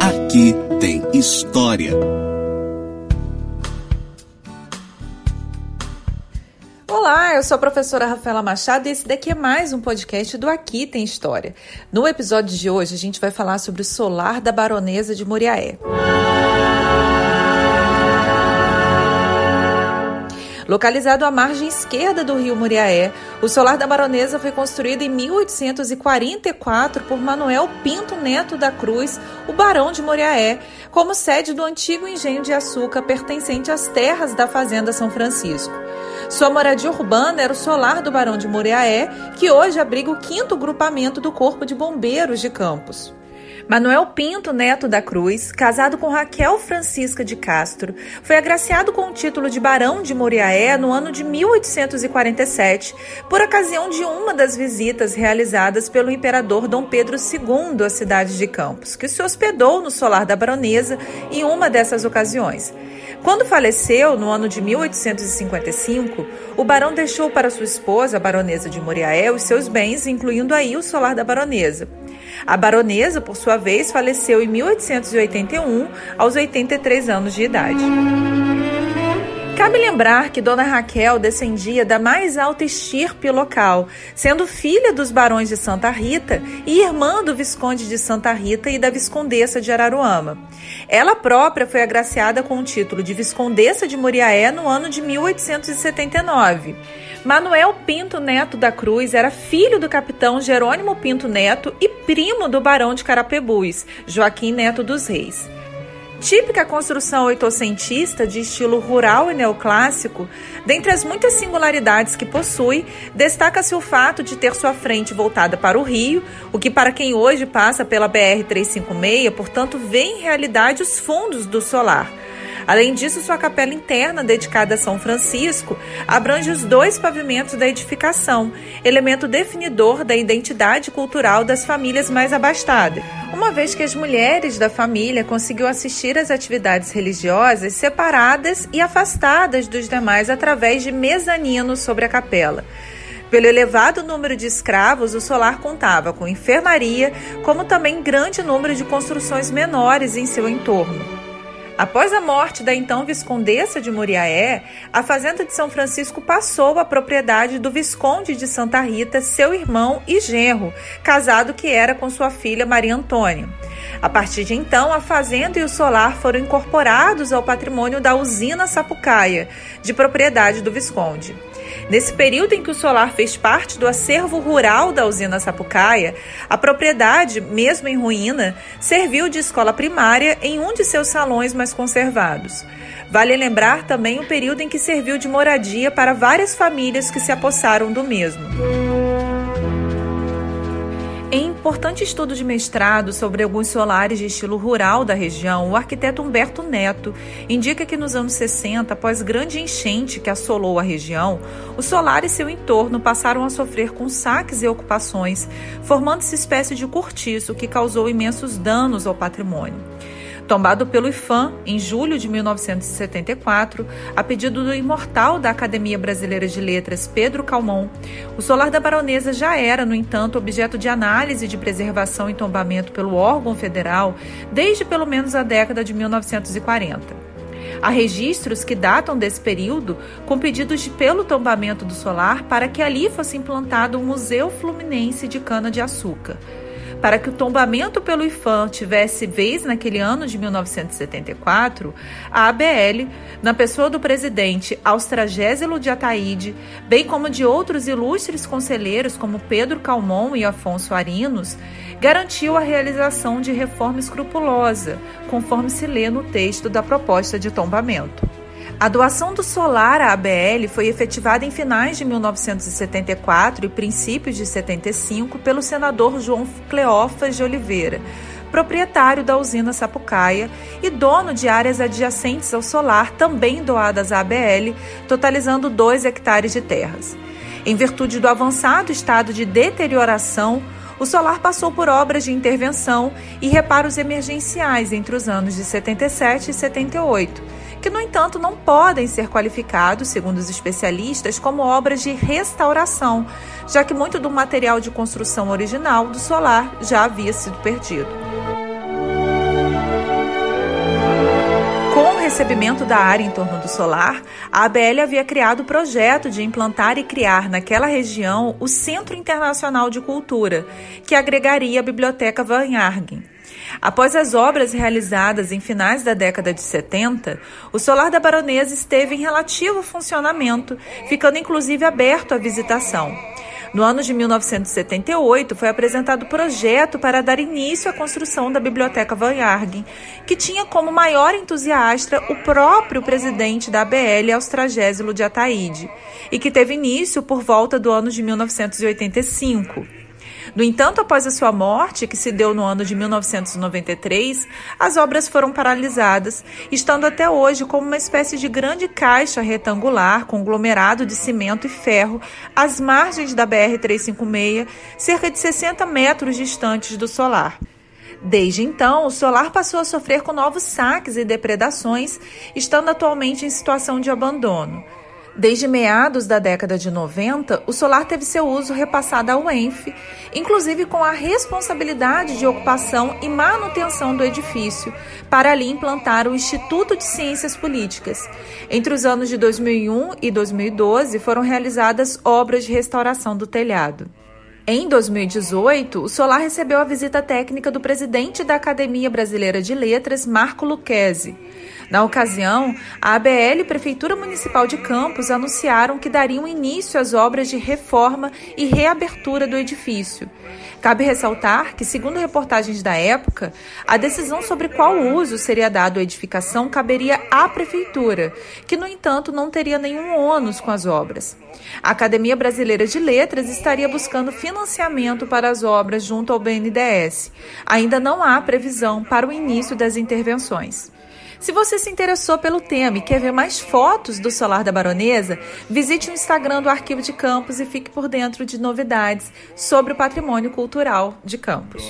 Aqui tem história. Olá, eu sou a professora Rafaela Machado e esse daqui é mais um podcast do Aqui Tem História. No episódio de hoje, a gente vai falar sobre o solar da Baronesa de Moriaé. Localizado à margem esquerda do rio Muriaé, o solar da Baronesa foi construído em 1844 por Manuel Pinto Neto da Cruz, o Barão de Muriaé, como sede do antigo engenho de açúcar pertencente às terras da Fazenda São Francisco. Sua moradia urbana era o solar do Barão de Muriaé, que hoje abriga o quinto grupamento do Corpo de Bombeiros de Campos. Manuel Pinto Neto da Cruz, casado com Raquel Francisca de Castro, foi agraciado com o título de Barão de Moriaé no ano de 1847, por ocasião de uma das visitas realizadas pelo imperador Dom Pedro II à cidade de Campos, que se hospedou no solar da baronesa em uma dessas ocasiões. Quando faleceu, no ano de 1855, o barão deixou para sua esposa, a baronesa de Moriaé, os seus bens, incluindo aí o solar da baronesa. A baronesa, por sua vez, faleceu em 1881, aos 83 anos de idade. Cabe lembrar que Dona Raquel descendia da mais alta estirpe local, sendo filha dos barões de Santa Rita e irmã do Visconde de Santa Rita e da Viscondessa de Araruama. Ela própria foi agraciada com o título de Viscondessa de Moriaé no ano de 1879. Manuel Pinto Neto da Cruz era filho do capitão Jerônimo Pinto Neto e primo do barão de Carapebus, Joaquim Neto dos Reis. Típica construção oitocentista de estilo rural e neoclássico, dentre as muitas singularidades que possui, destaca-se o fato de ter sua frente voltada para o rio, o que para quem hoje passa pela BR-356, portanto, vê em realidade os fundos do solar Além disso, sua capela interna, dedicada a São Francisco, abrange os dois pavimentos da edificação, elemento definidor da identidade cultural das famílias mais abastadas, uma vez que as mulheres da família conseguiu assistir às atividades religiosas separadas e afastadas dos demais através de mezaninos sobre a capela. Pelo elevado número de escravos, o solar contava com enfermaria, como também grande número de construções menores em seu entorno. Após a morte da então Viscondessa de Moriaé, a Fazenda de São Francisco passou à propriedade do Visconde de Santa Rita, seu irmão e genro, casado que era com sua filha Maria Antônia. A partir de então, a fazenda e o solar foram incorporados ao patrimônio da usina Sapucaia, de propriedade do Visconde. Nesse período em que o solar fez parte do acervo rural da usina Sapucaia, a propriedade, mesmo em ruína, serviu de escola primária em um de seus salões mais conservados. Vale lembrar também o período em que serviu de moradia para várias famílias que se apossaram do mesmo. Em importante estudo de mestrado sobre alguns solares de estilo rural da região, o arquiteto Humberto Neto indica que nos anos 60, após grande enchente que assolou a região, o solar e seu entorno passaram a sofrer com saques e ocupações, formando-se espécie de cortiço que causou imensos danos ao patrimônio. Tombado pelo IFAM em julho de 1974, a pedido do imortal da Academia Brasileira de Letras, Pedro Calmon, o solar da baronesa já era, no entanto, objeto de análise de preservação e tombamento pelo órgão federal desde pelo menos a década de 1940. Há registros que datam desse período com pedidos de pelo tombamento do solar para que ali fosse implantado um Museu Fluminense de Cana-de-Açúcar. Para que o tombamento pelo IFAM tivesse vez naquele ano de 1974, a ABL, na pessoa do presidente Austragésilo de Ataíde, bem como de outros ilustres conselheiros como Pedro Calmon e Afonso Arinos, garantiu a realização de reforma escrupulosa, conforme se lê no texto da proposta de tombamento. A doação do solar à ABL foi efetivada em finais de 1974 e princípios de 75 pelo senador João Cleófas de Oliveira, proprietário da usina Sapucaia e dono de áreas adjacentes ao solar, também doadas à ABL, totalizando 2 hectares de terras. Em virtude do avançado estado de deterioração, o solar passou por obras de intervenção e reparos emergenciais entre os anos de 77 e 78 que, no entanto, não podem ser qualificados, segundo os especialistas, como obras de restauração, já que muito do material de construção original do solar já havia sido perdido. Com o recebimento da área em torno do solar, a ABL havia criado o projeto de implantar e criar naquela região o Centro Internacional de Cultura, que agregaria a Biblioteca Van Argen. Após as obras realizadas em finais da década de 70, o solar da Baronesa esteve em relativo funcionamento, ficando inclusive aberto à visitação. No ano de 1978, foi apresentado o projeto para dar início à construção da Biblioteca Van Jargen, que tinha como maior entusiasta o próprio presidente da ABL, Austragésilo de Ataíde, e que teve início por volta do ano de 1985. No entanto, após a sua morte, que se deu no ano de 1993, as obras foram paralisadas, estando até hoje como uma espécie de grande caixa retangular conglomerado de cimento e ferro às margens da BR-356, cerca de 60 metros distantes do solar. Desde então, o solar passou a sofrer com novos saques e depredações, estando atualmente em situação de abandono. Desde meados da década de 90, o solar teve seu uso repassado ao ENF, inclusive com a responsabilidade de ocupação e manutenção do edifício, para ali implantar o Instituto de Ciências Políticas. Entre os anos de 2001 e 2012, foram realizadas obras de restauração do telhado. Em 2018, o Solar recebeu a visita técnica do presidente da Academia Brasileira de Letras, Marco Lucchesi. Na ocasião, a ABL e Prefeitura Municipal de Campos anunciaram que dariam início às obras de reforma e reabertura do edifício. Cabe ressaltar que, segundo reportagens da época, a decisão sobre qual uso seria dado à edificação caberia à Prefeitura, que, no entanto, não teria nenhum ônus com as obras. A Academia Brasileira de Letras estaria buscando financiamento para as obras junto ao BNDES. Ainda não há previsão para o início das intervenções. Se você se interessou pelo tema e quer ver mais fotos do Solar da Baronesa, visite o Instagram do Arquivo de Campos e fique por dentro de novidades sobre o patrimônio cultural de Campos.